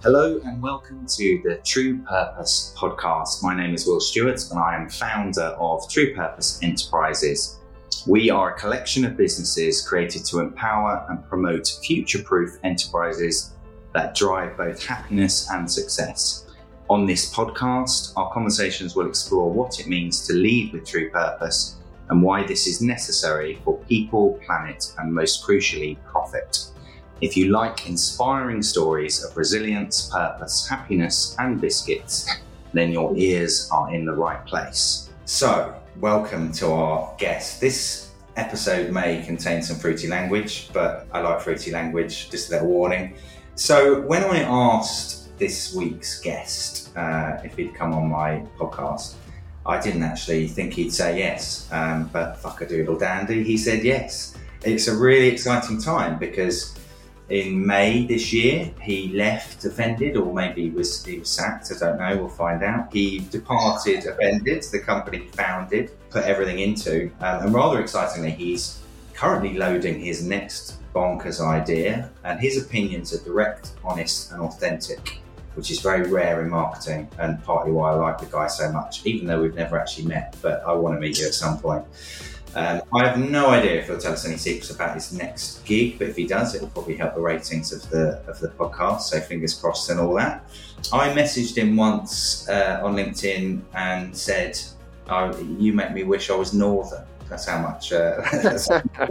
Hello and welcome to the True Purpose podcast. My name is Will Stewart and I am founder of True Purpose Enterprises. We are a collection of businesses created to empower and promote future proof enterprises that drive both happiness and success. On this podcast, our conversations will explore what it means to lead with true purpose and why this is necessary for people, planet, and most crucially, profit. If you like inspiring stories of resilience, purpose, happiness, and biscuits, then your ears are in the right place. So, welcome to our guest. This episode may contain some fruity language, but I like fruity language, just a little warning. So, when I asked this week's guest uh, if he'd come on my podcast, I didn't actually think he'd say yes, um, but fuck a doodle dandy, he said yes. It's a really exciting time because in May this year he left Offended, or maybe he was, he was sacked, I don't know, we'll find out. He departed Offended, the company he founded, put everything into, um, and rather excitingly, he's currently loading his next bonkers idea, and his opinions are direct, honest, and authentic which is very rare in marketing and partly why I like the guy so much, even though we've never actually met, but I want to meet you at some point. Um, I have no idea if he'll tell us any secrets about his next gig, but if he does, it will probably help the ratings of the of the podcast. So fingers crossed and all that. I messaged him once uh, on LinkedIn and said, oh, "You make me wish I was northern." That's how much. Uh.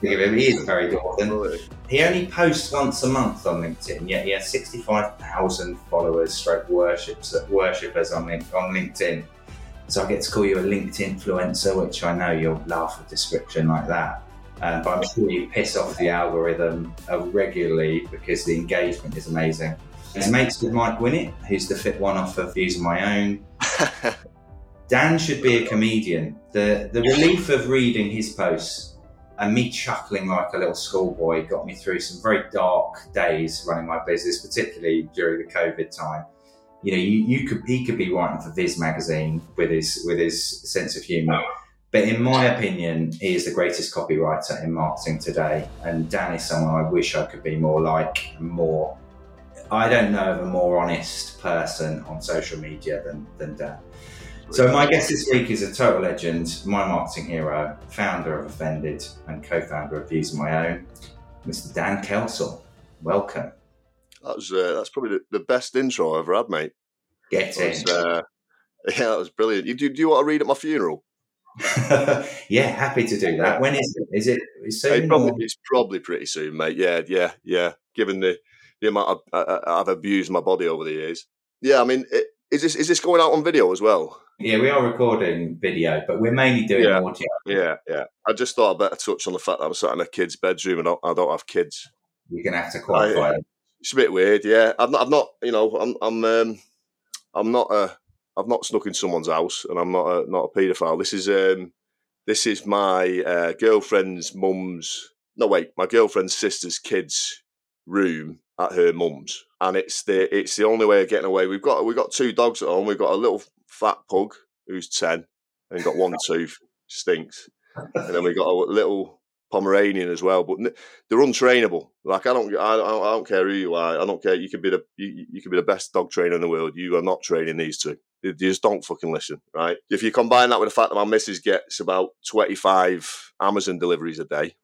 He is very northern. He only posts once a month on LinkedIn, yet he has 65,000 followers, stroke worships, worshippers on, on LinkedIn. So I get to call you a LinkedIn influencer, which I know you'll laugh a description like that. Um, but I'm sure you piss off the algorithm uh, regularly because the engagement is amazing. He's mates with Mike Winnett, who's the fit one off of Views of My Own. Dan should be a comedian. The the relief of reading his posts and me chuckling like a little schoolboy got me through some very dark days running my business, particularly during the COVID time. You know, you, you could he could be writing for Viz magazine with his with his sense of humour. But in my opinion, he is the greatest copywriter in marketing today. And Dan is someone I wish I could be more like, more. I don't know of a more honest person on social media than, than Dan. So my guest this week is a total legend, my marketing hero, founder of Offended and co-founder of Views of My Own, Mr. Dan Kelsall. Welcome. That was uh, that's probably the, the, best intro I've ever had, mate. Get in. Uh, yeah, that was brilliant. You, do, do you want to read at my funeral? yeah, happy to do that. When is it? Is it soon? It probably, it's probably pretty soon, mate. Yeah, yeah, yeah. Given the the amount of, I've abused my body over the years. Yeah, I mean, it, is this is this going out on video as well? Yeah, we are recording video, but we're mainly doing yeah. audio. Yeah, yeah. I just thought I'd better touch on the fact that I'm sat in a kid's bedroom and I don't, I don't have kids. You're gonna have to qualify. I, it's a bit weird, yeah. I've not, I've not, you know, I'm, I'm, um, I'm not a, I've not snuck in someone's house, and I'm not a, not a paedophile. This is, um, this is my uh, girlfriend's mum's. No, wait, my girlfriend's sister's kids' room at her mum's, and it's the it's the only way of getting away. We've got we've got two dogs at home. We've got a little fat pug who's ten and got one tooth, stinks, and then we got a little Pomeranian as well. But they're untrainable. Like I don't I, I don't care who you are. I don't care. You could be the you, you could be the best dog trainer in the world. You are not training these two. You just don't fucking listen, right? If you combine that with the fact that my missus gets about 25 Amazon deliveries a day,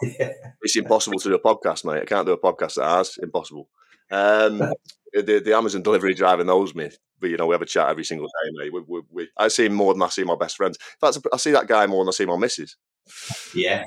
it's impossible to do a podcast, mate. I can't do a podcast that has impossible. Um, the, the Amazon delivery driver knows me, but you know we have a chat every single day, mate. We, we, we, I see him more than I see my best friends. In fact, I see that guy more than I see my missus. Yeah.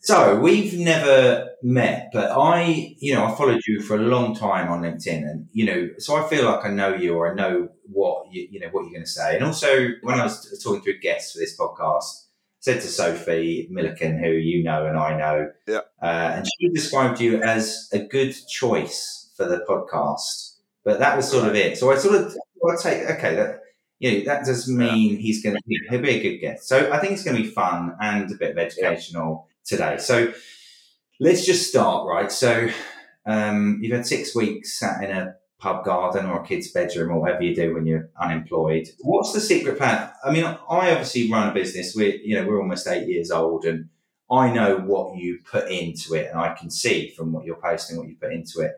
So we've never met, but I, you know, I followed you for a long time on LinkedIn, and you know, so I feel like I know you or I know what you, you know what you're going to say. And also, when I was talking to a guest for this podcast, said to Sophie Milliken, who you know and I know, yeah, uh, and she described you as a good choice for the podcast. But that was sort of it. So I sort of I take okay that you know that does mean yeah. he's going to he'll be a good guest. So I think it's going to be fun and a bit of educational yeah. Today. So let's just start right. So um, you've had six weeks sat in a pub garden or a kid's bedroom or whatever you do when you're unemployed. What's the secret plan? I mean, I obviously run a business. We're, you know, we're almost eight years old and I know what you put into it and I can see from what you're posting, what you put into it.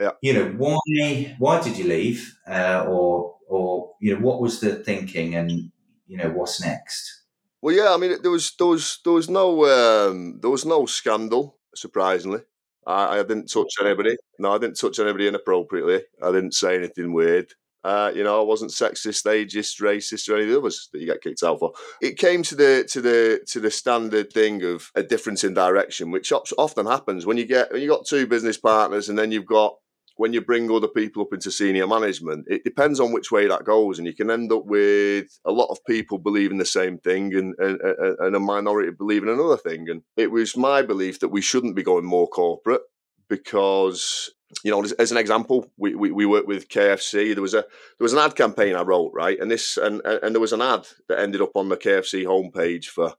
Yeah. You know, why why did you leave? Uh, or or you know, what was the thinking and you know, what's next? Well, yeah, I mean, there was there was there was no um, there was no scandal. Surprisingly, I, I didn't touch anybody. No, I didn't touch anybody inappropriately. I didn't say anything weird. Uh, you know, I wasn't sexist, ageist, racist, or any of the others that you get kicked out for. It came to the to the to the standard thing of a difference in direction, which often happens when you get when you got two business partners, and then you've got when you bring other people up into senior management, it depends on which way that goes, and you can end up with a lot of people believing the same thing and, and, and a minority believing another thing. And it was my belief that we shouldn't be going more corporate because you know, as, an example, we, we, we worked with KFC. There was a there was an ad campaign I wrote, right, and this and and there was an ad that ended up on the KFC homepage for I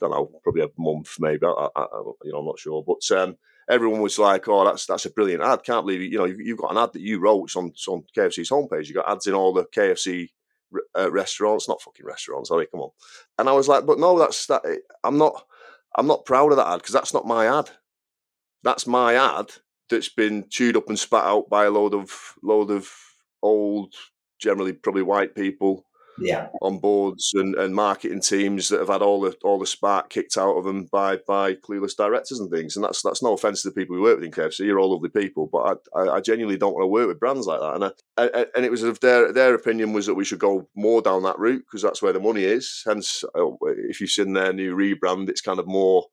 don't know, probably a month, maybe. I, I, you know, I'm not sure, but um, everyone was like, "Oh, that's that's a brilliant ad! Can't believe you know you, have got an ad that you wrote it's on it's on KFC's homepage. You got ads in all the KFC uh, restaurants, not fucking restaurants. Sorry, come on." And I was like, "But no, that's that. I'm not. I'm not proud of that ad because that's not my ad. That's my ad that's been chewed up and spat out by a load of load of old, generally probably white people yeah. on boards and, and marketing teams that have had all the all the spark kicked out of them by by clueless directors and things. And that's that's no offense to the people we work with in KFC. You're all lovely people, but I, I, I genuinely don't want to work with brands like that. And I, and it was of their their opinion was that we should go more down that route because that's where the money is. Hence, uh, if you've seen their new rebrand, it's kind of more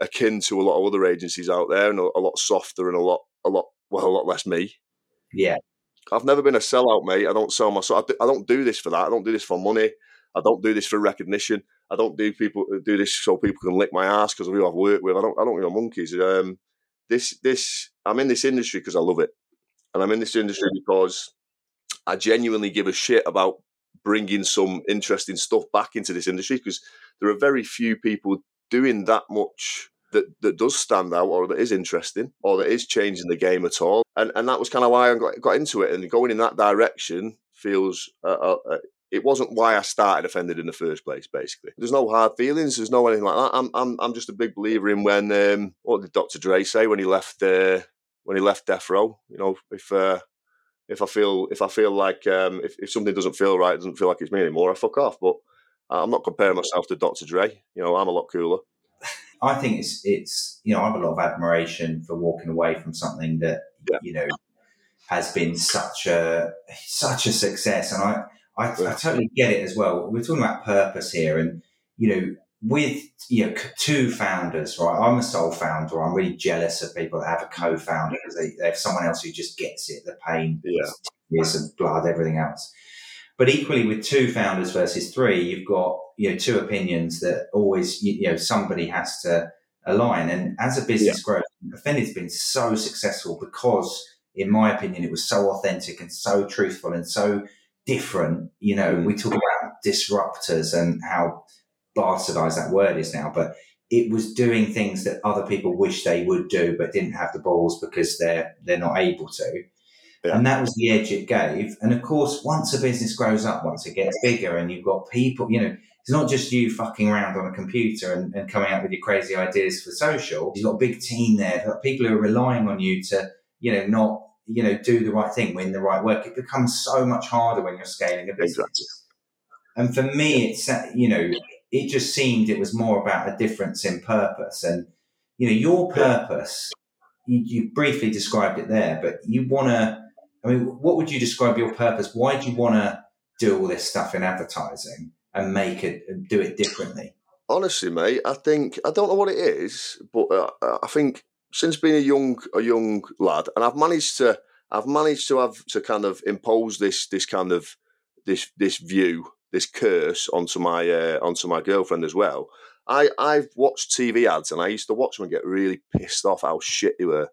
akin to a lot of other agencies out there and a, a lot softer and a lot a lot well a lot less me. Yeah. I've never been a sellout, mate. I don't sell myself. I don't do this for that. I don't do this for money. I don't do this for recognition. I don't do people do this so people can lick my ass because of who I've worked with. I don't. I don't know monkeys. Um, this this I'm in this industry because I love it, and I'm in this industry because I genuinely give a shit about bringing some interesting stuff back into this industry because there are very few people doing that much that, that does stand out or that is interesting or that is changing the game at all. And and that was kind of why I got, got into it. And going in that direction feels uh, uh, uh, it wasn't why I started offended in the first place. Basically, there's no hard feelings. There's no anything like that. I'm I'm I'm just a big believer in when um, what did Dr. Dre say when he left uh, when he left Death Row? You know, if uh, if I feel if I feel like um, if, if something doesn't feel right, doesn't feel like it's me anymore, I fuck off. But I'm not comparing myself to Dr. Dre. You know, I'm a lot cooler. I think it's it's you know I have a lot of admiration for walking away from something that yeah. you know has been such a such a success, and I, I, I totally get it as well. We're talking about purpose here, and you know with you know two founders, right? I'm a sole founder. I'm really jealous of people that have a co-founder because they, they have someone else who just gets it, the pain, yeah. years of blood, everything else. But equally, with two founders versus three, you've got you know two opinions that always you, know somebody has to align. And as a business yeah. growth, Offended's been so successful because, in my opinion, it was so authentic and so truthful and so different. You know, mm. we talk about disruptors and how bastardized that word is now, but it was doing things that other people wish they would do but didn't have the balls because they're they're not able to. Yeah. And that was the edge it gave. And of course, once a business grows up, once it gets bigger and you've got people, you know, it's not just you fucking around on a computer and, and coming up with your crazy ideas for social. You've got a big team there, people who are relying on you to, you know, not, you know, do the right thing, win the right work. It becomes so much harder when you're scaling a business. Exactly. And for me, it's, uh, you know, it just seemed it was more about a difference in purpose. And, you know, your purpose, you, you briefly described it there, but you want to, I mean, what would you describe your purpose? Why do you want to do all this stuff in advertising and make it and do it differently? Honestly, mate, I think I don't know what it is, but uh, I think since being a young a young lad, and I've managed to I've managed to have to kind of impose this this kind of this this view this curse onto my uh, onto my girlfriend as well. I I've watched TV ads and I used to watch them and get really pissed off how shit they were.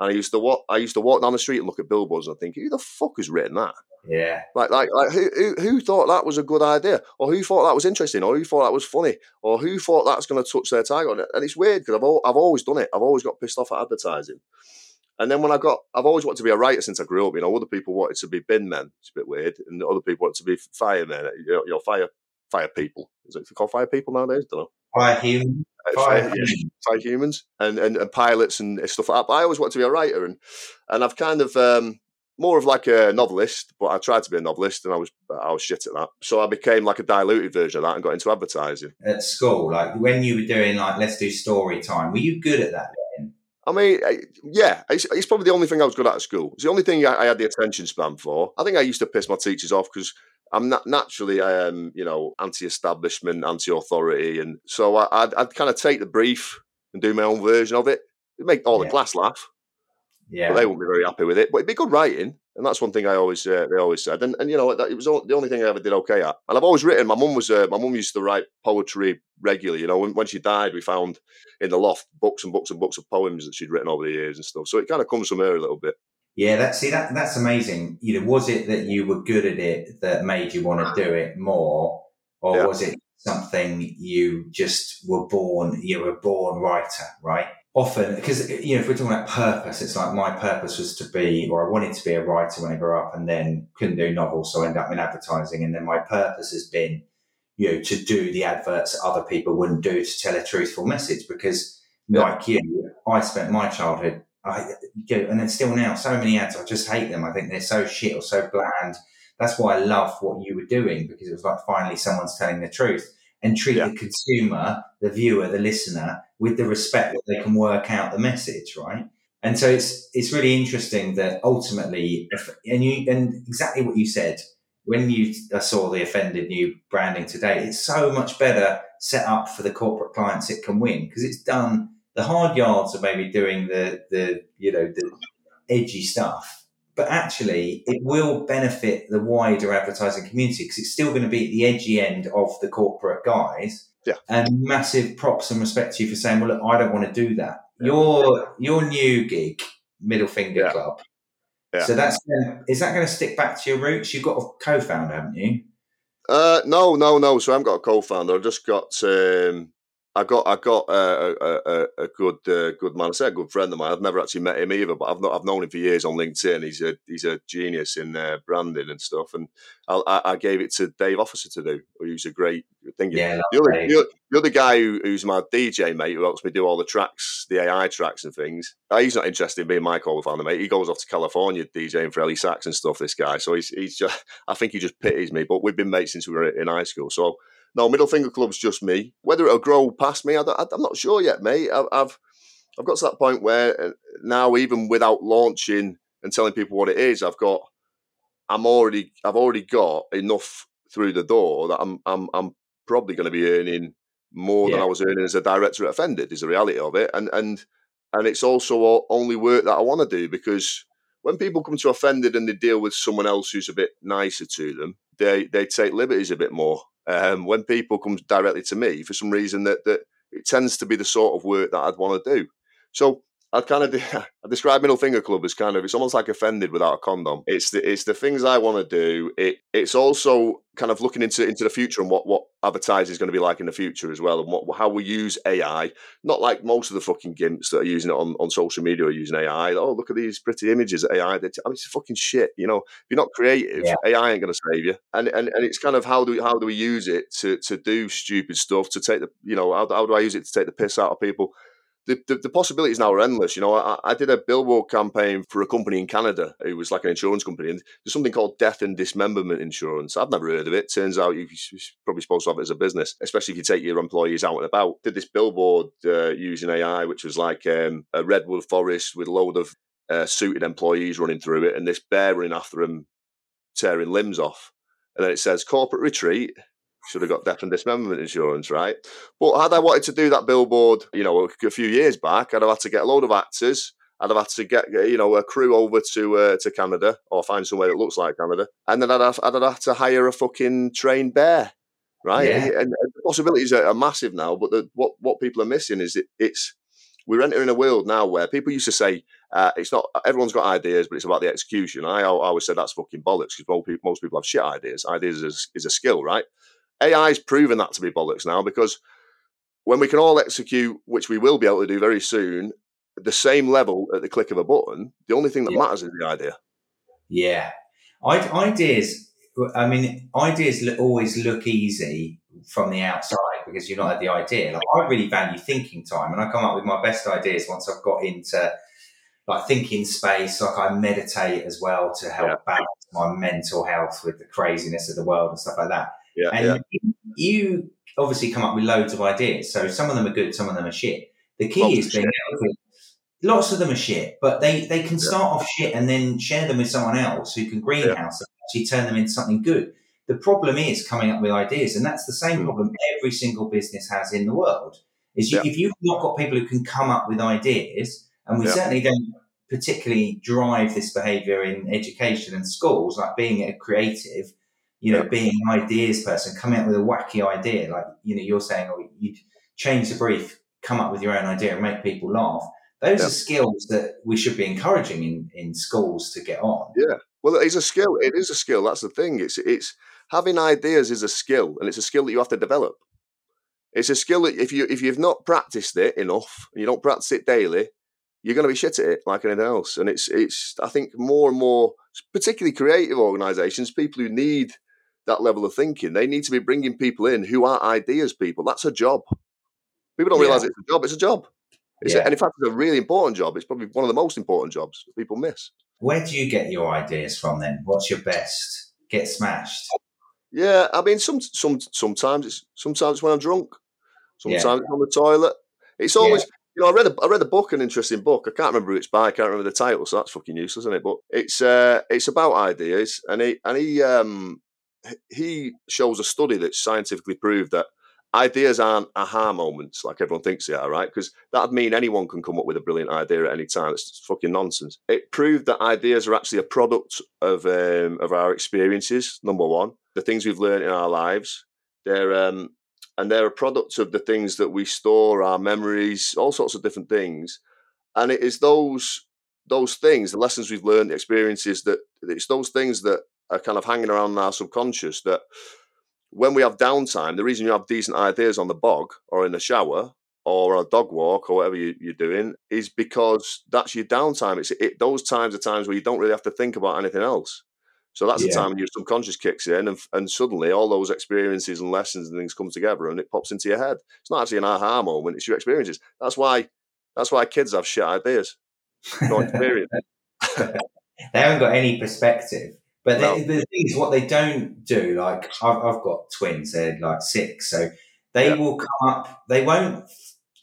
And I used to walk. I used to walk down the street and look at billboards and think, "Who the fuck has written that?" Yeah. Like, like, like, who, who, who thought that was a good idea, or who thought that was interesting, or who thought that was funny, or who thought that's going to touch their target? And it's weird because I've, all, I've always done it. I've always got pissed off at advertising. And then when I got, I've always wanted to be a writer since I grew up. You know, other people wanted to be bin men. It's a bit weird, and other people wanted to be firemen. You know, you know fire fire people. Is it called fire people nowadays? I don't know. Fire human. Fire, yeah, fire humans and, and, and pilots and stuff like that. But I always wanted to be a writer, and and I've kind of um, more of like a novelist, but I tried to be a novelist and I was I was shit at that. So I became like a diluted version of that and got into advertising. At school, like when you were doing like let's do story time, were you good at that then? I mean, yeah, it's, it's probably the only thing I was good at at school. It's the only thing I, I had the attention span for. I think I used to piss my teachers off because I'm not naturally, um, you know, anti-establishment, anti-authority, and so I, would I'd kind of take the brief and do my own version of it. It'd make all yeah. the class laugh. Yeah, but they won't be very happy with it. But it'd be good writing, and that's one thing I always uh, they always said. And, and you know, it was the only thing I ever did okay at. And I've always written. My mum was uh, my mum used to write poetry regularly. You know, when, when she died, we found in the loft books and books and books of poems that she'd written over the years and stuff. So it kind of comes from her a little bit. Yeah, that see that that's amazing. You know, was it that you were good at it that made you want to do it more, or yeah. was it something you just were born? You were a born writer, right? Often because you know if we're talking about purpose it's like my purpose was to be or i wanted to be a writer when i grew up and then couldn't do novels so i ended up in advertising. And then my purpose has been you know to do the adverts other people wouldn't do to tell a truthful message because yeah. like you i spent my childhood I, you know, and then still now so many ads i just hate them. I think they're so shit or so bland. That's why i love what you were doing because it was like finally someone's telling the truth and treat yeah. the consumer, the viewer, the listener with the respect that they can work out the message, right? And so it's it's really interesting that ultimately, if, and you and exactly what you said when you saw the offended new branding today, it's so much better set up for the corporate clients it can win because it's done the hard yards of maybe doing the the you know the edgy stuff but actually it will benefit the wider advertising community because it's still going to be at the edgy end of the corporate guys. Yeah. And massive props and respect to you for saying, well, look, I don't want to do that. Yeah. Your your new gig, Middle Finger yeah. Club. Yeah. So that's is that going to stick back to your roots? You've got a co-founder, haven't you? Uh, no, no, no. So I haven't got a co-founder. I've just got um, I got I got a, a, a good uh, good man. I say a good friend of mine. I've never actually met him either, but I've not, I've known him for years on LinkedIn. He's a he's a genius in uh, branding and stuff. And I, I, gave it to Dave Officer to do, who's a great thing. Yeah, the other, the, the other guy who, who's my DJ mate who helps me do all the tracks, the AI tracks and things. Uh, he's not interested in being my call founder mate. He goes off to California DJing for Ellie Sax and stuff. This guy, so he's he's just I think he just pities me. But we've been mates since we were in high school, so. No, Middle Finger Club's just me. Whether it'll grow past me, I am not sure yet, mate. I've, I've I've got to that point where uh, now, even without launching and telling people what it is, I've got I'm already I've already got enough through the door that I'm I'm I'm probably going to be earning more yeah. than I was earning as a director at Offended. Is the reality of it, and and and it's also only work that I want to do because when people come to Offended and they deal with someone else who's a bit nicer to them, they they take liberties a bit more. Um, when people come directly to me, for some reason, that that it tends to be the sort of work that I'd want to do. So I kind of I describe Middle Finger Club as kind of it's almost like offended without a condom. It's the it's the things I want to do. It it's also kind of looking into into the future and what what advertising is going to be like in the future as well, and what how we use AI. Not like most of the fucking gimps that are using it on, on social media are using AI. Oh, look at these pretty images that AI. I mean, it's fucking shit. You know, if you're not creative, yeah. AI ain't going to save you. And, and and it's kind of how do we how do we use it to to do stupid stuff to take the you know how, how do I use it to take the piss out of people? The, the, the, possibilities now are endless. You know, I, I, did a billboard campaign for a company in Canada. It was like an insurance company, and there's something called death and dismemberment insurance. I've never heard of it. Turns out you're probably supposed to have it as a business, especially if you take your employees out and about. Did this billboard uh, using AI, which was like um, a redwood forest with a load of uh, suited employees running through it, and this bear running after them, tearing limbs off. And then it says corporate retreat should have got death and dismemberment insurance, right? But had I wanted to do that billboard, you know, a few years back, I'd have had to get a load of actors. I'd have had to get, you know, a crew over to uh, to Canada or find somewhere that looks like Canada, and then I'd have, I'd have to hire a fucking trained bear, right? Yeah. And, and, the possibilities are, massive now, but the, what what people are missing is it, it's we're entering a world now where people used to say uh, it's not everyone's got ideas, but it's about the execution. I, I always said that's fucking bollocks because most people, most people have shit ideas. Ideas is, is a skill, right? AI's proven that to be bollocks now because when we can all execute, which we will be able to do very soon, the same level at the click of a button, the only thing that yeah. matters is the idea. Yeah. ideas, I mean, ideas always look easy from the outside, because you've not had the idea. Like I really value thinking time, and I come up with my best ideas once I've got into like thinking space. Like I meditate as well to help yeah. balance my mental health with the craziness of the world and stuff like that. Yeah, and yeah. you obviously come up with loads of ideas. So some of them are good, some of them are shit. The key lots is being lots of them are shit, but they, they can start off shit and then share them with someone else who can greenhouse and actually turn them into something good. The problem is coming up with ideas, and that's the same mm. problem every single business has in the world. Is you, if you've not got people who can come up with ideas, and we certainly don't particularly drive this behavior in education and schools, like being a creative, you know, being an ideas person, coming up with a wacky idea, like you know, you're saying, oh, you change the brief, come up with your own idea, and make people laugh. Those are skills that we should be encouraging in in schools to get on. Yeah, well, it's a skill. It is a skill. That's the thing. It's it's having ideas is a skill, and it's a skill that you have to develop. It's a skill that if you if you've not practiced it enough, and you don't practice it daily, you're going to be shit at it like anything else. And it's it's I think more and more, particularly creative organisations, people who need that level of thinking, they need to be bringing people in who are ideas people. That's a job. People don't yeah. realise it's a job. It's a job. It's yeah. a, and in fact, it's a really important job. It's probably one of the most important jobs people miss. Where do you get your ideas from then? What's your best? Get smashed. Yeah, I mean, some some sometimes it's sometimes when I'm drunk, sometimes yeah. it's on the toilet. It's always you know, I read a I read a book, an interesting book. I can't remember who it's by. I can't remember the title, so that's fucking useless, isn't it? But it's uh, it's about ideas, and he and he um, he shows a study that's scientifically proved that ideas aren't aha moments like everyone thinks they are, right? Because that'd mean anyone can come up with a brilliant idea at any time. It's fucking nonsense. It proved that ideas are actually a product of um, of our experiences. Number one, the things we've learned in our lives. They're um, and they're a product of the things that we store, our memories, all sorts of different things. And it is those those things, the lessons we've learned, the experiences that it's those things that are kind of hanging around in our subconscious that when we have downtime, the reason you have decent ideas on the bog or in the shower or a dog walk or whatever you, are doing is because that's your downtime. It's it, those times are times where you don't really have to think about anything else. So that's yeah. the time when your subconscious kicks in, and, and suddenly all those experiences and lessons and things come together, and it pops into your head. It's not actually an aha moment; it's your experiences. That's why that's why kids have shit ideas. No experience. they haven't got any perspective. But no. the, the thing is, what they don't do, like I've, I've got twins, they're like six, so they yeah. will come up. They won't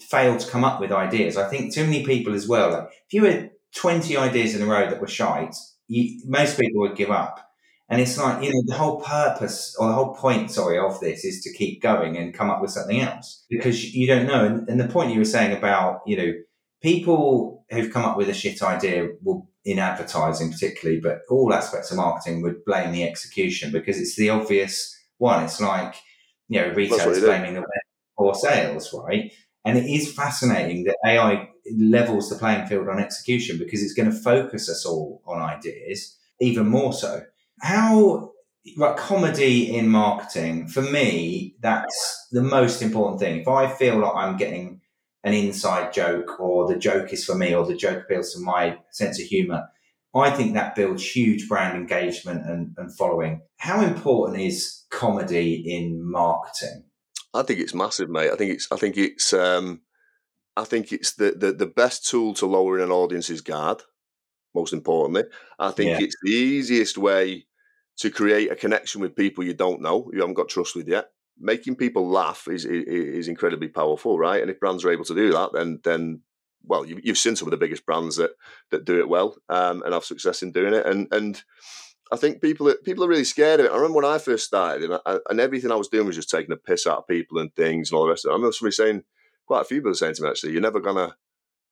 fail to come up with ideas. I think too many people as well. Like if you had twenty ideas in a row that were shite, you, most people would give up. And it's like, you know, the whole purpose or the whole point, sorry, of this is to keep going and come up with something else because you don't know. And, and the point you were saying about, you know, people who've come up with a shit idea will in advertising particularly, but all aspects of marketing would blame the execution because it's the obvious one. It's like, you know, retailers blaming the web for sales, right? And it is fascinating that AI levels the playing field on execution because it's going to focus us all on ideas even more so. How like comedy in marketing for me that's the most important thing. If I feel like I'm getting an inside joke or the joke is for me or the joke appeals to my sense of humor. I think that builds huge brand engagement and, and following. How important is comedy in marketing? I think it's massive, mate. I think it's I think it's um I think it's the, the, the best tool to lower in an audience's guard, most importantly. I think yeah. it's the easiest way to create a connection with people you don't know, you haven't got trust with yet making people laugh is, is, is incredibly powerful, right? And if brands are able to do that, then then well, you, have seen some of the biggest brands that that do it well um, and have success in doing it, and and. I think people are, people are really scared of it. I remember when I first started, and, I, and everything I was doing was just taking a piss out of people and things and all the rest of it. I remember somebody saying, quite a few people saying to me, actually, you're never gonna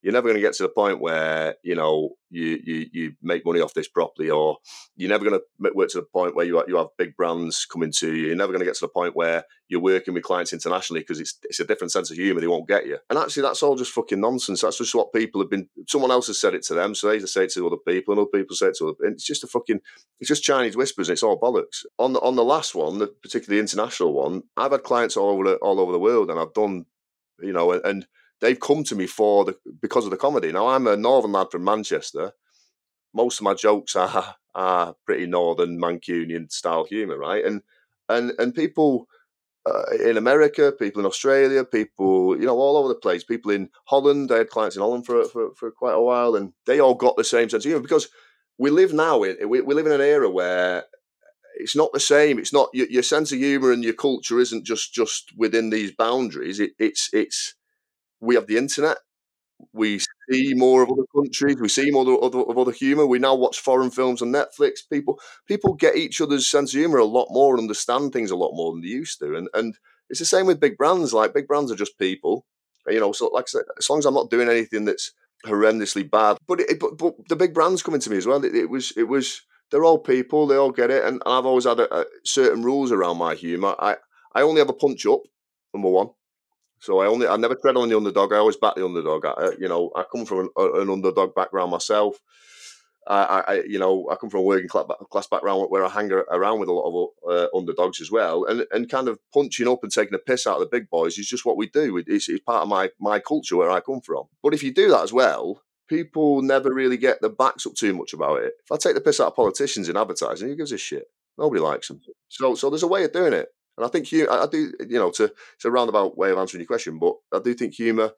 you're never going to get to the point where you know you you you make money off this properly, or you're never going to work to the point where you you have big brands coming to you. You're never going to get to the point where you're working with clients internationally because it's it's a different sense of humour. They won't get you, and actually that's all just fucking nonsense. That's just what people have been. Someone else has said it to them, so they say it to other people, and other people say it to other. And it's just a fucking. It's just Chinese whispers. and It's all bollocks. On the on the last one, the particularly international one, I've had clients all over all over the world, and I've done, you know, and, and they've come to me for the because of the comedy. Now I'm a northern lad from Manchester. Most of my jokes are are pretty northern Mancunian style humour, right? And and and people uh, in America, people in Australia, people you know all over the place. People in Holland. I had clients in Holland for for, for quite a while, and they all got the same sense of humor because we live now in we, we live in an era where it's not the same. It's not your, your sense of humor and your culture isn't just just within these boundaries. It, it's it's we have the internet. We see more of other countries. We see more of other, of other humor. We now watch foreign films on Netflix. People people get each other's sense of humor a lot more and understand things a lot more than they used to. And and it's the same with big brands. Like big brands are just people. You know, so like I said, as long as I'm not doing anything that's horrendously bad, but it, but, but the big brands coming to me as well. It, it was it was they're all people. They all get it, and I've always had a, a certain rules around my humor. I I only have a punch up. Number one. So I only I never tread on the underdog. I always back the underdog. I, you know, I come from an, an underdog background myself. I, I, you know, I come from a working class background where I hang around with a lot of uh, underdogs as well, and and kind of punching up and taking a piss out of the big boys is just what we do. It's, it's part of my my culture where I come from. But if you do that as well, people never really get the backs up too much about it. If I take the piss out of politicians in advertising, who gives a shit? Nobody likes them. So so there's a way of doing it, and I think you, I do, you know, to it's a roundabout way of answering your question, but I do think humour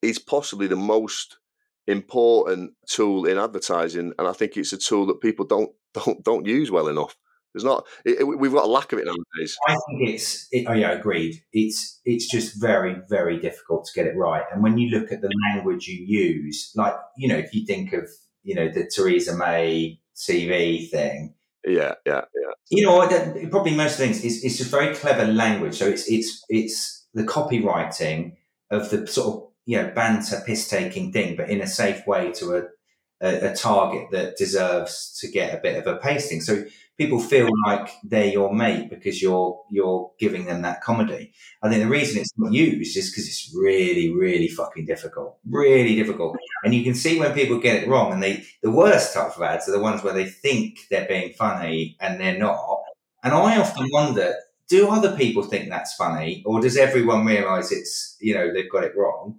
is possibly the most important tool in advertising, and I think it's a tool that people don't don't don't use well enough. There's not. It, it, we've got a lack of it nowadays. I think it's. It, oh yeah, agreed. It's it's just very very difficult to get it right. And when you look at the language you use, like you know, if you think of you know the Theresa May CV thing. Yeah, yeah, yeah. You know, probably most things is it's just very clever language. So it's it's it's the copywriting of the sort of you know banter piss taking thing, but in a safe way to a, a, a target that deserves to get a bit of a pasting. So people feel like they're your mate because you're you're giving them that comedy. I think the reason it's not used is because it's really, really fucking difficult, really difficult. And you can see when people get it wrong, and they the worst type of ads are the ones where they think they're being funny and they're not. And I often wonder, do other people think that's funny, or does everyone realise it's you know they've got it wrong?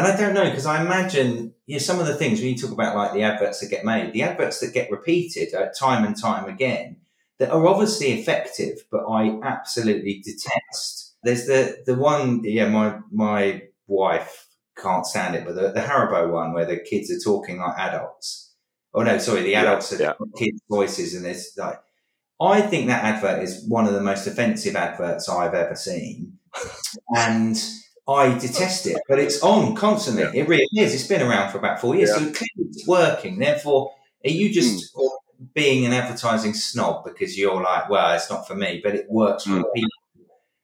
And I don't know because I imagine you know, some of the things when you talk about like the adverts that get made, the adverts that get repeated uh, time and time again, that are obviously effective, but I absolutely detest. There's the the one, yeah, my my wife can't stand it, but the, the Haribo one where the kids are talking like adults. Oh no, sorry, the adults yeah, are yeah. kids' voices, and there's like, I think that advert is one of the most offensive adverts I've ever seen, and I detest it, but it's on constantly. Yeah. It really is. It's been around for about four years, yeah. so clearly it's working. Therefore, are you just mm. being an advertising snob because you're like, well, it's not for me, but it works for mm. people?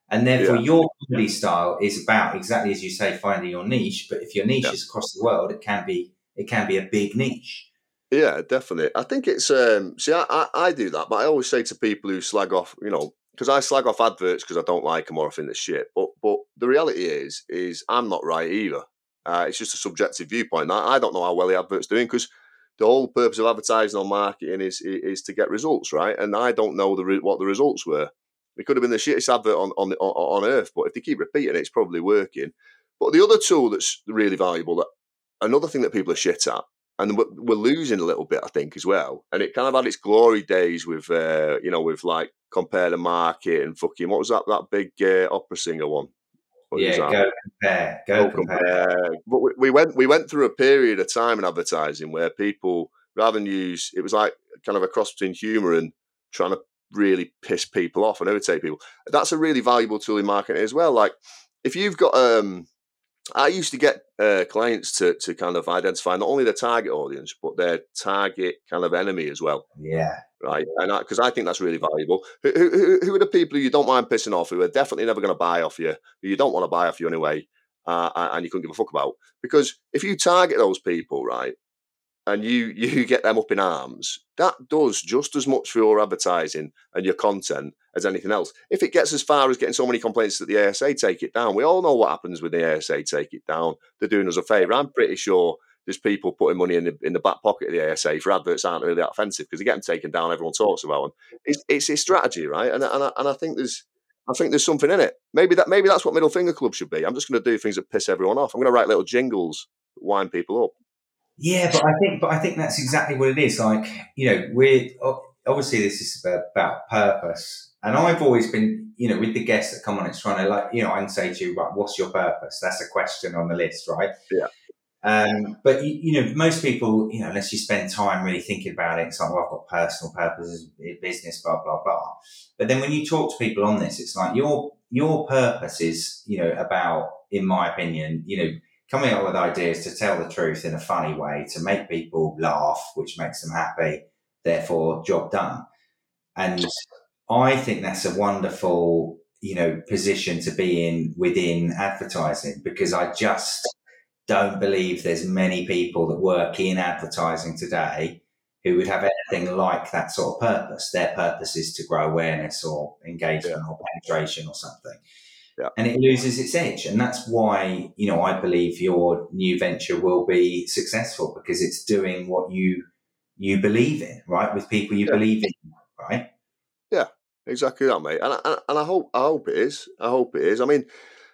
And therefore, yeah. your comedy style is about exactly as you say, finding your niche. But if your niche is across the world, it can be it can be a big niche. Yeah, definitely. I think it's um see I, I, I do that, but I always say to people who slag off, you know, because I slag off adverts because I don't like them or I think they're shit. But but the reality is is I'm not right either. Uh, it's just a subjective viewpoint. I, I don't know how well the advert's doing because the whole purpose of advertising or marketing is is to get results, right? And I don't know the re- what the results were. It could have been the shittest advert on on on earth, but if they keep repeating it, it's probably working. But the other tool that's really valuable, that another thing that people are shit at, and we're, losing a little bit, I think, as well. And it kind of had its glory days with, uh, you know, with like compare the market and fucking what was that that big uh, opera singer one? What yeah, go compare, go, go compare. compare. But we, we, went we went through a period of time in advertising where people rather than use it was like kind of a cross between humour and trying to really piss people off and irritate people. That's a really valuable tool in marketing as well. Like if you've got um I used to get uh, clients to to kind of identify not only their target audience but their target kind of enemy as well. Yeah. Right, and because I, I, think that's really valuable. Who, who, who, are the people you don't mind pissing off? Who are definitely never going to buy off you? Who you don't want to buy off you anyway, uh, and you couldn't give a fuck about? Because if you target those people, right, and you you get them up in arms, that does just as much for your advertising and your content as anything else. If it gets as far as getting so many complaints that the ASA take it down, we all know what happens when the ASA take it down. They're doing us a favour. I'm pretty sure there's people putting money in the in the back pocket of the ASA for adverts aren't really that offensive because they get them taken down. Everyone talks about them. It's it's a strategy, right? And and I, and I think there's I think there's something in it. Maybe that maybe that's what Middle Finger Club should be. I'm just going to do things that piss everyone off. I'm going to write little jingles, that wind people up. Yeah, but I think, but I think that's exactly what it is. Like, you know, we're obviously this is about purpose, And I've always been, you know, with the guests that come on, it's trying to like, you know, I can say to you, right, what's your purpose? That's a question on the list, right? Yeah. Um, but you, you, know, most people, you know, unless you spend time really thinking about it, it's like, well, I've got personal purposes, business, blah blah blah. But then when you talk to people on this, it's like your your purpose is, you know, about, in my opinion, you know, coming up with ideas to tell the truth in a funny way, to make people laugh, which makes them happy. Therefore, job done. And I think that's a wonderful, you know, position to be in within advertising because I just don't believe there's many people that work in advertising today who would have anything like that sort of purpose. Their purpose is to grow awareness or engagement yeah. or penetration or something. Yeah. And it loses its edge. And that's why, you know, I believe your new venture will be successful because it's doing what you you believe in, right? With people you yeah. believe in, right? Yeah, exactly that, mate. And I, and I hope I hope it is. I hope it is. I mean,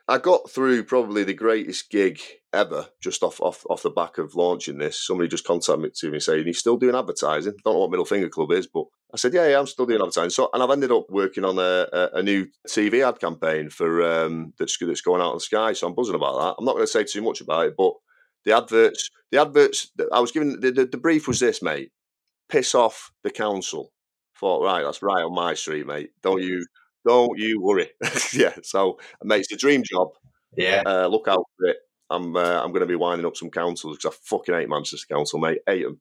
I got through probably the greatest gig ever just off, off off the back of launching this. Somebody just contacted me to me saying he's still doing advertising. Don't know what Middle Finger Club is, but I said, yeah, yeah, I'm still doing advertising. So, and I've ended up working on a, a, a new TV ad campaign for um, that's that's going out on the Sky. So I'm buzzing about that. I'm not going to say too much about it, but the adverts, the adverts, that I was given the, the, the brief was this, mate. Piss off the council. Thought right, that's right on my street, mate. Don't you don't you worry. yeah. So, mate, it's a dream job. Yeah. Uh, look out for it. I'm uh, I'm going to be winding up some councils because I fucking hate Manchester Council, mate. Hate them.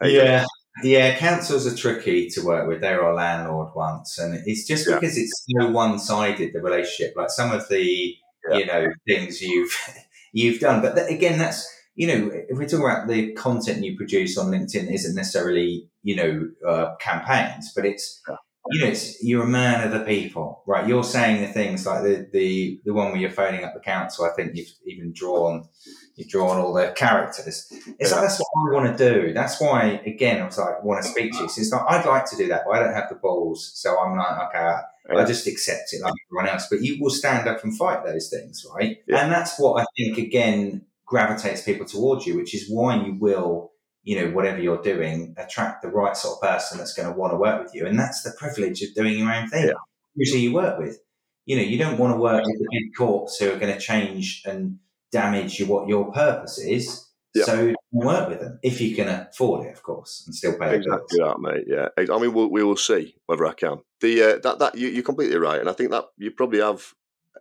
Hate yeah. Them. Yeah, councils are tricky to work with. They're our landlord once, and it's just because it's so one-sided the relationship. Like some of the yeah. you know things you've you've done, but th- again, that's you know if we talk about the content you produce on LinkedIn, isn't necessarily you know uh, campaigns, but it's yeah you know, it's you're a man of the people, right? You're saying the things like the, the, the one where you're phoning up the council. I think you've even drawn, you've drawn all the characters. It's like, that's what I want to do. That's why, again, I was like, want to speak to you. So it's like, I'd like to do that, but I don't have the balls. So I'm like, okay, I, I just accept it like everyone else. But you will stand up and fight those things, right? Yeah. And that's what I think, again, gravitates people towards you, which is why you will you know, whatever you're doing, attract the right sort of person that's going to want to work with you. And that's the privilege of doing your own thing. Yeah. Usually you work with, you know, you don't want to work with the big corps who are going to change and damage what your purpose is. Yeah. So work with them if you can afford it, of course, and still pay exactly that, mate. Yeah, I mean, we'll, we will see whether I can. The uh, that that you, are completely right, and I think that you probably have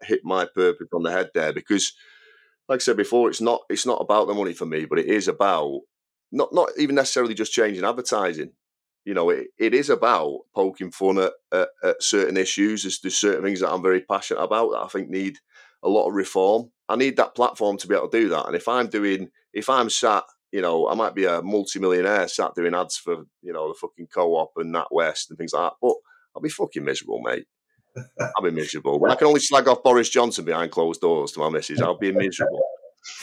hit my purpose on the head there because, like I said before, it's not it's not about the money for me, but it is about not not even necessarily just changing advertising. You know, it, it is about poking fun at, at, at certain issues. There's, there's certain things that I'm very passionate about that I think need a lot of reform. I need that platform to be able to do that. And if I'm doing, if I'm sat, you know, I might be a multimillionaire sat doing ads for, you know, the fucking co-op and NatWest and things like that, but I'll be fucking miserable, mate. I'll be miserable. When I can only slag off Boris Johnson behind closed doors to my missus, I'll be miserable.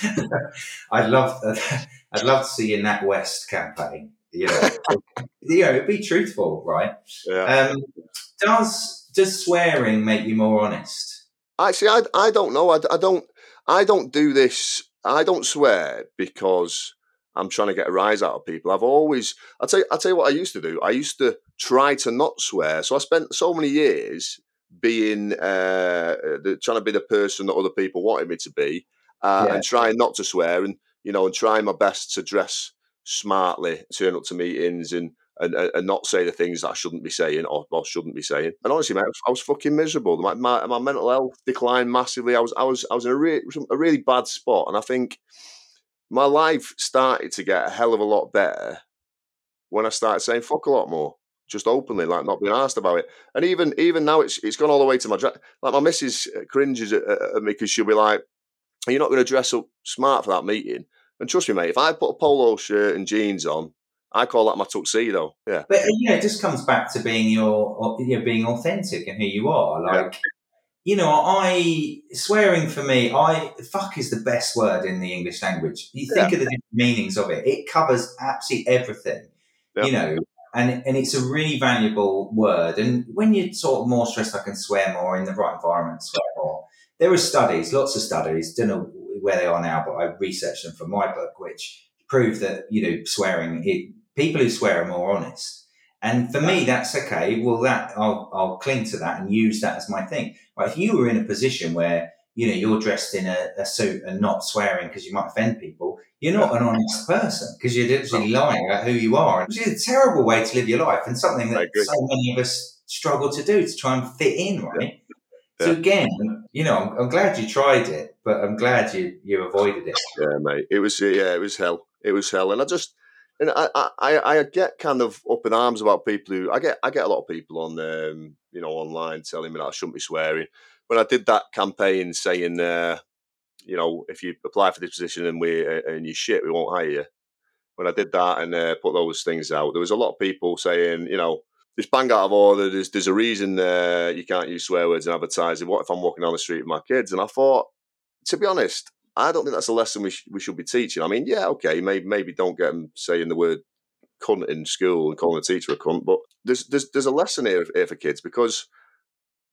I'd love, I'd love to see a NatWest campaign. You know, you know, be truthful, right? Yeah. Um, does does swearing make you more honest? Actually, I, I don't know. I, I don't I don't do this. I don't swear because I'm trying to get a rise out of people. I've always I tell you, I tell you what I used to do. I used to try to not swear. So I spent so many years being uh, the, trying to be the person that other people wanted me to be uh, yeah. and trying not to swear and you know and trying my best to dress smartly, turn up to meetings and and, and not say the things that I shouldn't be saying or, or shouldn't be saying. And honestly, mate, I was, I was fucking miserable. My, my, my mental health declined massively. I was I was I was in a really a really bad spot, and I think my life started to get a hell of a lot better when I started saying fuck a lot more just openly, like not being asked about it. And even even now, it's it's gone all the way to my like my missus uh, cringes at, at me because she'll be like, Are you're not going to dress up smart for that meeting. And trust me, mate, if I put a polo shirt and jeans on, I call that my tuxedo. Yeah. But uh, you know, it just comes back to being your, uh, you know, being authentic and who you are. Like, yeah. you know, I swearing for me, I fuck is the best word in the English language. You think yeah. of the different meanings of it; it covers absolutely everything. Yeah. You know, and and it's a really valuable word. And when you're sort of more stressed, I can swear more in the right environment, swear more there are studies, lots of studies, don't know where they are now, but I researched them for my book, which prove that, you know, swearing, it, people who swear are more honest. And for me, that's okay. Well, that I'll, I'll cling to that and use that as my thing. Right? If you were in a position where you know you're dressed in a, a suit and not swearing because you might offend people, you're not an honest person because you're literally lying about who you are, which is a terrible way to live your life and something that so many of us struggle to do to try and fit in, right? Yeah. So again, you know, I'm, I'm, glad you tried it, but I'm glad you you avoided it. Yeah, mate. It was yeah, it was hell. It was hell, and I just and I, I, I get kind of up in arms about people who I get I get a lot of people on um, you know online telling me that I shouldn't be swearing. When I did that campaign saying uh, you know if you apply for this position and we uh, and you shit we won't hire you. When I did that and uh, put those things out, there was a lot of people saying you know this bang out of order. There's there's a reason uh, you can't use swear words in advertising. What if I'm walking down the street with my kids? And I thought, to be honest, I don't think that's a lesson we, sh- we should be teaching. I mean, yeah, okay, maybe maybe don't get them saying the word cunt in school and calling a teacher a cunt, but there's there's there's a lesson here, here for kids because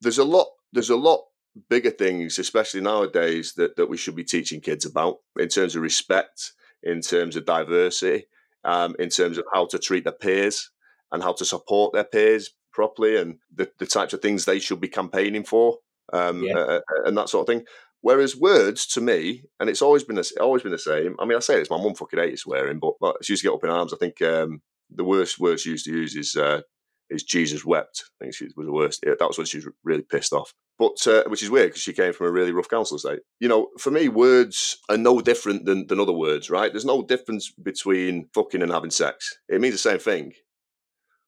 there's a lot there's a lot bigger things, especially nowadays, that that we should be teaching kids about in terms of respect, in terms of diversity, um, in terms of how to treat their peers and how to support their peers properly, and the, the types of things they should be campaigning for. Um, yeah. uh, and that sort of thing. Whereas words to me, and it's always been the, always been the same. I mean, I say it's my mum fucking hates swearing, but, but she used to get up in arms. I think um, the worst words she used to use is uh, is Jesus wept. I think she was the worst. That was when she was really pissed off. But uh, which is weird because she came from a really rough council estate. You know, for me, words are no different than, than other words, right? There's no difference between fucking and having sex. It means the same thing.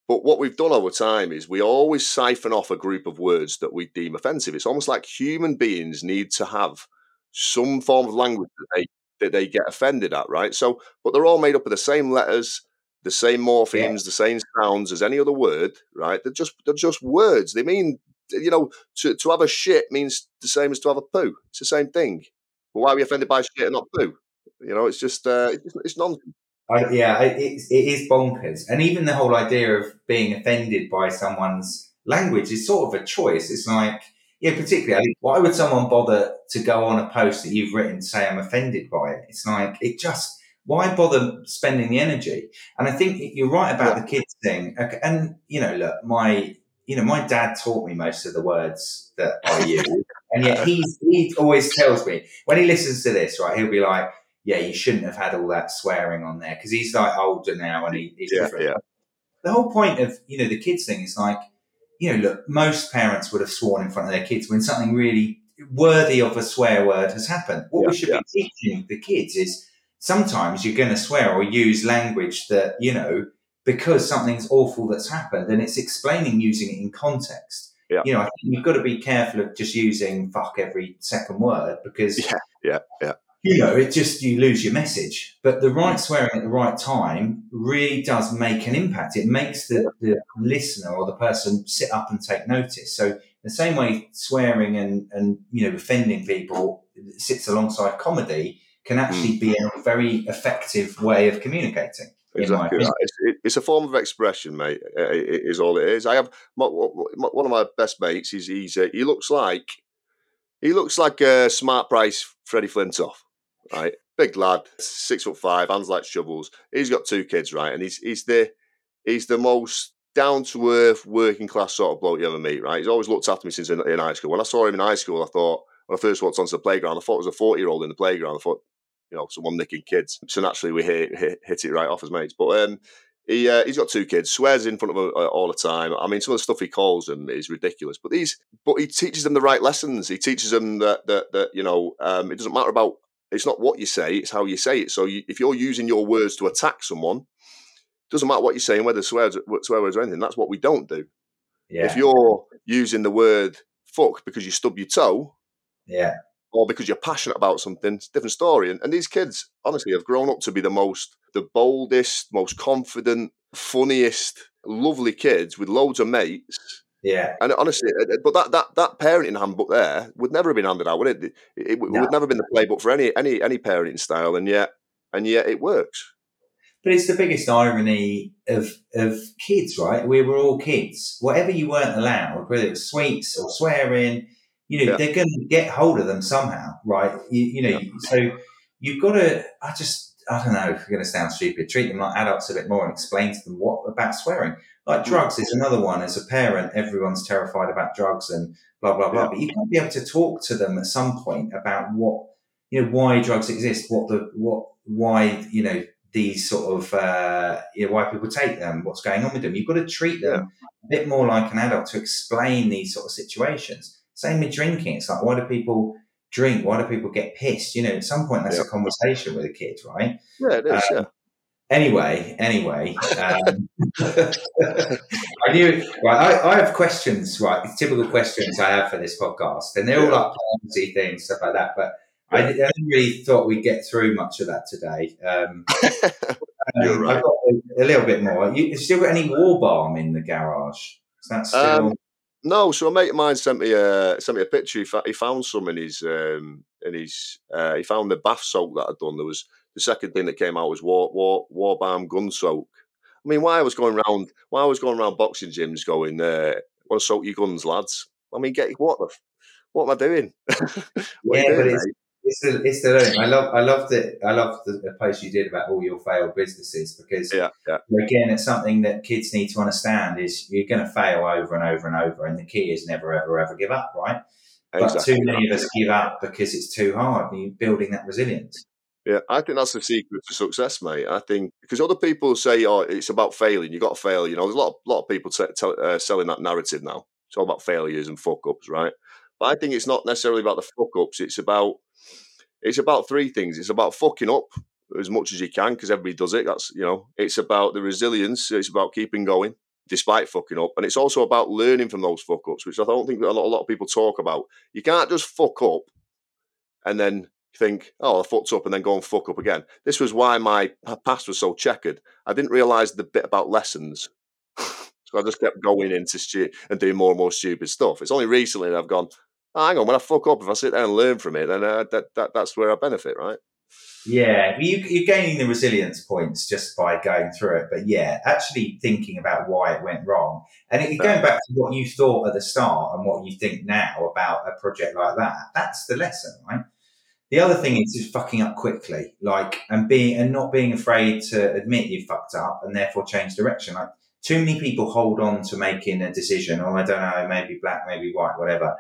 But what we've done over time is we always siphon off a group of words that we deem offensive. It's almost like human beings need to have some form of language that they that they get offended at, right? So, but they're all made up of the same letters, the same morphemes, yeah. the same sounds as any other word, right? They're just they're just words. They mean you know to to have a shit means the same as to have a poo. It's the same thing. But why are we offended by shit and not poo? You know, it's just uh, it's, it's nonsense. I, yeah, it, it is bonkers. And even the whole idea of being offended by someone's language is sort of a choice. It's like, yeah, particularly, why would someone bother to go on a post that you've written say I'm offended by it? It's like, it just, why bother spending the energy? And I think you're right about the kids thing. And, you know, look, my, you know, my dad taught me most of the words that I use. and yet he's, he always tells me, when he listens to this, right, he'll be like, yeah, you shouldn't have had all that swearing on there because he's like older now and he, he's yeah, different. Yeah. The whole point of you know the kids thing is like, you know, look, most parents would have sworn in front of their kids when something really worthy of a swear word has happened. What yeah, we should be teaching the kids is sometimes you're going to swear or use language that you know because something's awful that's happened and it's explaining using it in context. Yeah. You know, I think you've got to be careful of just using fuck every second word because yeah, yeah, yeah you know, it just you lose your message. But the right swearing at the right time really does make an impact. It makes the, the listener or the person sit up and take notice. So the same way swearing and and you know offending people sits alongside comedy can actually be a very effective way of communicating. Exactly, it's, it's, a form of expression, mate. It is all it is. I have one of my best mates. He's, he's uh, he looks like he looks like a smart price Freddie Flintoff right? Big lad, six foot five, hands like shovels. He's got two kids, right? And he's he's the he's the most down to earth, working class sort of bloke you ever meet, right? He's always looked after me since in, in, high school. When I saw him in high school, I thought when I first walked onto the playground, I thought it was a forty year old in the playground. I thought, you know, someone nicking kids. So naturally, we hit hit, hit it right off as mates. But um, he uh, he's got two kids, swears in front of them uh, all the time. I mean, some of the stuff he calls them is ridiculous. But these, but he teaches them the right lessons. He teaches them that that that you know, um, it doesn't matter about it's not what you say; it's how you say it. So you, if you're using your words to attack someone, it doesn't matter what you're saying, whether swear, swear words or anything. That's what we don't do. Yeah. If you're using the word "fuck" because you stub your toe, yeah, or because you're passionate about something, it's a different story. And, and these kids, honestly, have grown up to be the most, the boldest, most confident, funniest, lovely kids with loads of mates yeah. And honestly, uh, uh, but that that that parenting handbook there would never have been handed out, would it? It, it no. would never have been the playbook for any any any parenting style, and yet and yet it works. But it's the biggest irony of of kids, right? We were all kids. Whatever you weren't allowed, whether it was sweets or swearing, you know, yeah. they're going to get hold of them somehow, right? You, you know, yeah. so you've got to. I just I don't know if you're going to sound stupid, treat them like adults a bit more and explain to them what about swearing. Like mm. drugs is another one. As a parent, everyone's terrified about drugs and blah blah blah. Yeah. But you to be able to talk to them at some point about what you know why drugs exist, what the what why you know these sort of uh, you know, why people take them, what's going on with them. You've got to treat them a bit more like an adult to explain these sort of situations. Same with drinking. It's like why do people drink? Why do people get pissed? You know, at some point that's yeah. a conversation with a kid, right? Yeah, it is. Um, yeah. Anyway, anyway, um, I knew. Right, I, I, have questions. Right, typical questions I have for this podcast, and they're all like policy things, stuff like that. But I, I, didn't really thought we'd get through much of that today. Um, um, right. I've got a, a, little bit more. You still got any war balm in the garage? Is that still? No, so a mate of mine sent me a sent me a picture. He, fa- he found some in his um, in his uh, he found the bath soak that I'd done. There was the second thing that came out was war war war balm gun soak. I mean, why I was going around why I was going around boxing gyms going, uh, "Want to soak your guns, lads?" I mean, get what the what am I doing? yeah, doing, but it's, it's the it's the learning. I love I love the I love the, the, post you did about all your failed businesses because yeah, yeah. again it's something that kids need to understand is you're going to fail over and over and over and the key is never ever ever give up right exactly. but too many of us give up because it's too hard and you're building that resilience yeah, I think that's the secret to success, mate. I think because other people say, "Oh, it's about failing. You got to fail." You know, there's a lot, of, lot of people t- t- uh, selling that narrative now. It's all about failures and fuck ups, right? But I think it's not necessarily about the fuck ups. It's about it's about three things. It's about fucking up as much as you can because everybody does it. That's you know, it's about the resilience. It's about keeping going despite fucking up, and it's also about learning from those fuck ups, which I don't think a lot, a lot of people talk about. You can't just fuck up and then think, oh, I fucked up, and then go and fuck up again. This was why my past was so checkered. I didn't realize the bit about lessons. so I just kept going into stu- and doing more and more stupid stuff. It's only recently that I've gone, hang on, when I fuck up, if I sit there and learn from it, then uh, that, that that's where I benefit, right? Yeah, you, you're gaining the resilience points just by going through it. But yeah, actually thinking about why it went wrong. And going back to what you thought at the start and what you think now about a project like that, that's the lesson, right? The other thing is just fucking up quickly, like, and being, and not being afraid to admit you fucked up and therefore change direction. Like, too many people hold on to making a decision, or I don't know, maybe black, maybe white, whatever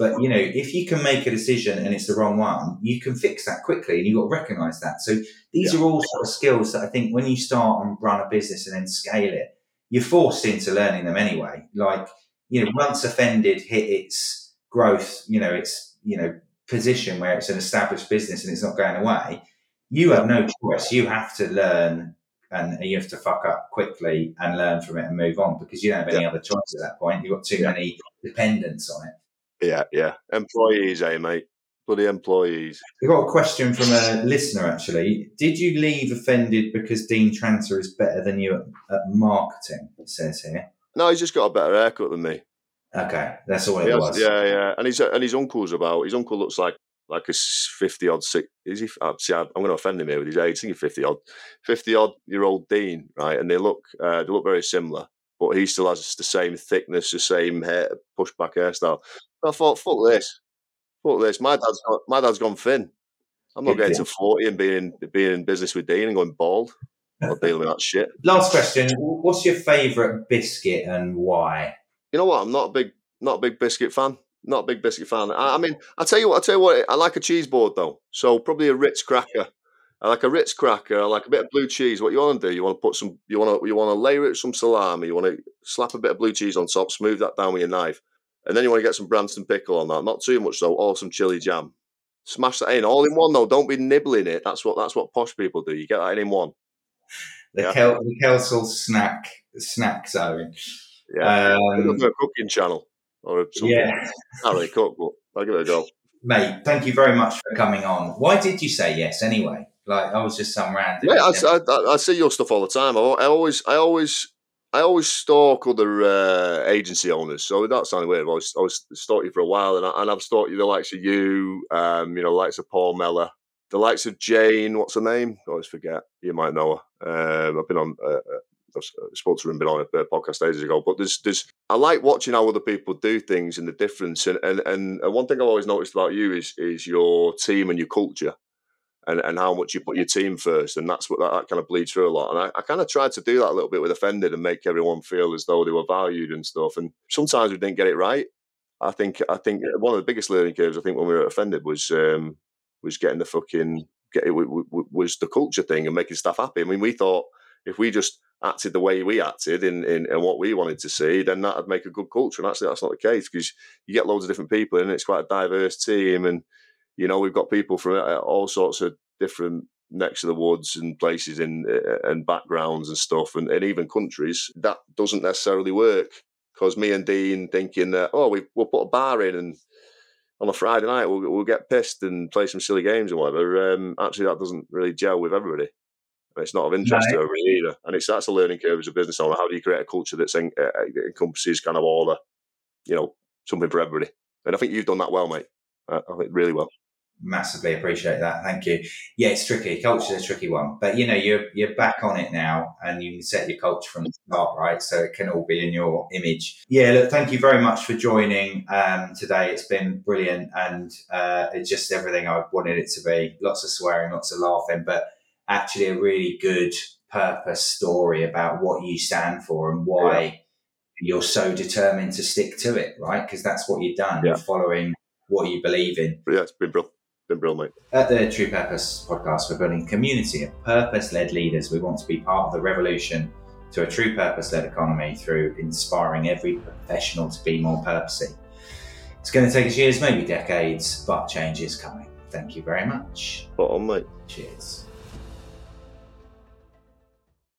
but you know, if you can make a decision and it's the wrong one, you can fix that quickly, and you've got to recognise that. So these yeah. are all sort of skills that I think when you start and run a business and then scale it, you're forced into learning them anyway. Like you know, once offended hit its growth, you know, its you know position where it's an established business and it's not going away, you have no choice. You have to learn and you have to fuck up quickly and learn from it and move on because you don't have any yeah. other choice at that point. You've got too yeah. many dependents on it. Yeah, yeah. Employees, eh, mate? Bloody employees. We got a question from a listener actually. Did you leave offended because Dean Tranter is better than you at, at marketing? It says here. No, he's just got a better haircut than me. Okay, that's all it has, was. Yeah, yeah. And his and his uncle's about. His uncle looks like like a fifty odd. Six, is he? Uh, see, I'm going to offend him here with his age. I think he's fifty odd, fifty odd year old Dean, right? And they look uh, they look very similar but he still has the same thickness, the same hair, pushback hairstyle. I thought, fuck this, fuck this. My dad's got, my dad's gone thin. I'm not getting to forty and being being in business with Dean and going bald. I'm not dealing with that shit. Last question: What's your favourite biscuit and why? You know what? I'm not a big not a big biscuit fan. Not a big biscuit fan. I, I mean, I tell you what. I tell you what. I like a cheese board though. So probably a Ritz cracker. I like a Ritz cracker. I like a bit of blue cheese. What you want to do? You want to put some. You want to. You want to layer it with some salami. You want to slap a bit of blue cheese on top. Smooth that down with your knife, and then you want to get some Branston pickle on that. Not too much though. Or some chili jam. Smash that in all in one though. Don't be nibbling it. That's what. That's what posh people do. You get that in, in one. The yeah. Kel- the Kelsall snack snack zone. Yeah, um, a cooking channel or something. Yeah, not really cook, but I'll give it a go. Mate, thank you very much for coming on. Why did you say yes anyway? Like I was just some random. Yeah, I, I, I, see your stuff all the time. I, I always, I always, I always stalk other uh, agency owners. So that sounding weird. I always, I was stalked you for a while, and, I, and I've stalked you the likes of you, um, you know, the likes of Paul Meller, the likes of Jane. What's her name? I always forget. You might know her. Um, I've been on. Uh, uh I've spoken to her and been on a podcast ages ago. But there's, there's, I like watching how other people do things and the difference. And, and, and one thing I've always noticed about you is, is your team and your culture and, and how much you put your team first. And that's what that, that kind of bleeds through a lot. And I, I kind of tried to do that a little bit with Offended and make everyone feel as though they were valued and stuff. And sometimes we didn't get it right. I think I think one of the biggest learning curves I think when we were offended was um, was getting the fucking get it was the culture thing and making staff happy. I mean, we thought if we just acted the way we acted in, in, in what we wanted to see, then that'd make a good culture. And actually, that's not the case because you get loads of different people and it's quite a diverse team. And, you know, we've got people from uh, all sorts of different next to the woods and places in uh, and backgrounds and stuff and, and even countries. That doesn't necessarily work because me and Dean thinking that, oh, we, we'll put a bar in and on a Friday night we'll, we'll get pissed and play some silly games or whatever. Um, actually, that doesn't really gel with everybody. It's not of interest no. to everybody either, and it's that's a learning curve as a business owner. How do you create a culture that's in, uh, encompasses kind of all the, you know, something for everybody? And I think you've done that well, mate. I think really well massively appreciate that. Thank you. Yeah, it's tricky. Culture's a tricky one, but you know, you're you're back on it now, and you can set your culture from the start, right? So it can all be in your image. Yeah, look, thank you very much for joining um, today. It's been brilliant, and uh, it's just everything I wanted it to be. Lots of swearing, lots of laughing, but actually a really good purpose story about what you stand for and why. Yeah. You're so determined to stick to it, right? Because that's what you've done. Yeah. You're following what you believe in. Yeah, it's been brilliant been brilliant. At the True Purpose podcast, we're building a community of purpose led leaders. We want to be part of the revolution to a true purpose led economy through inspiring every professional to be more purposey. It's going to take us years, maybe decades, but change is coming. Thank you very much. Spot on, mate. Cheers.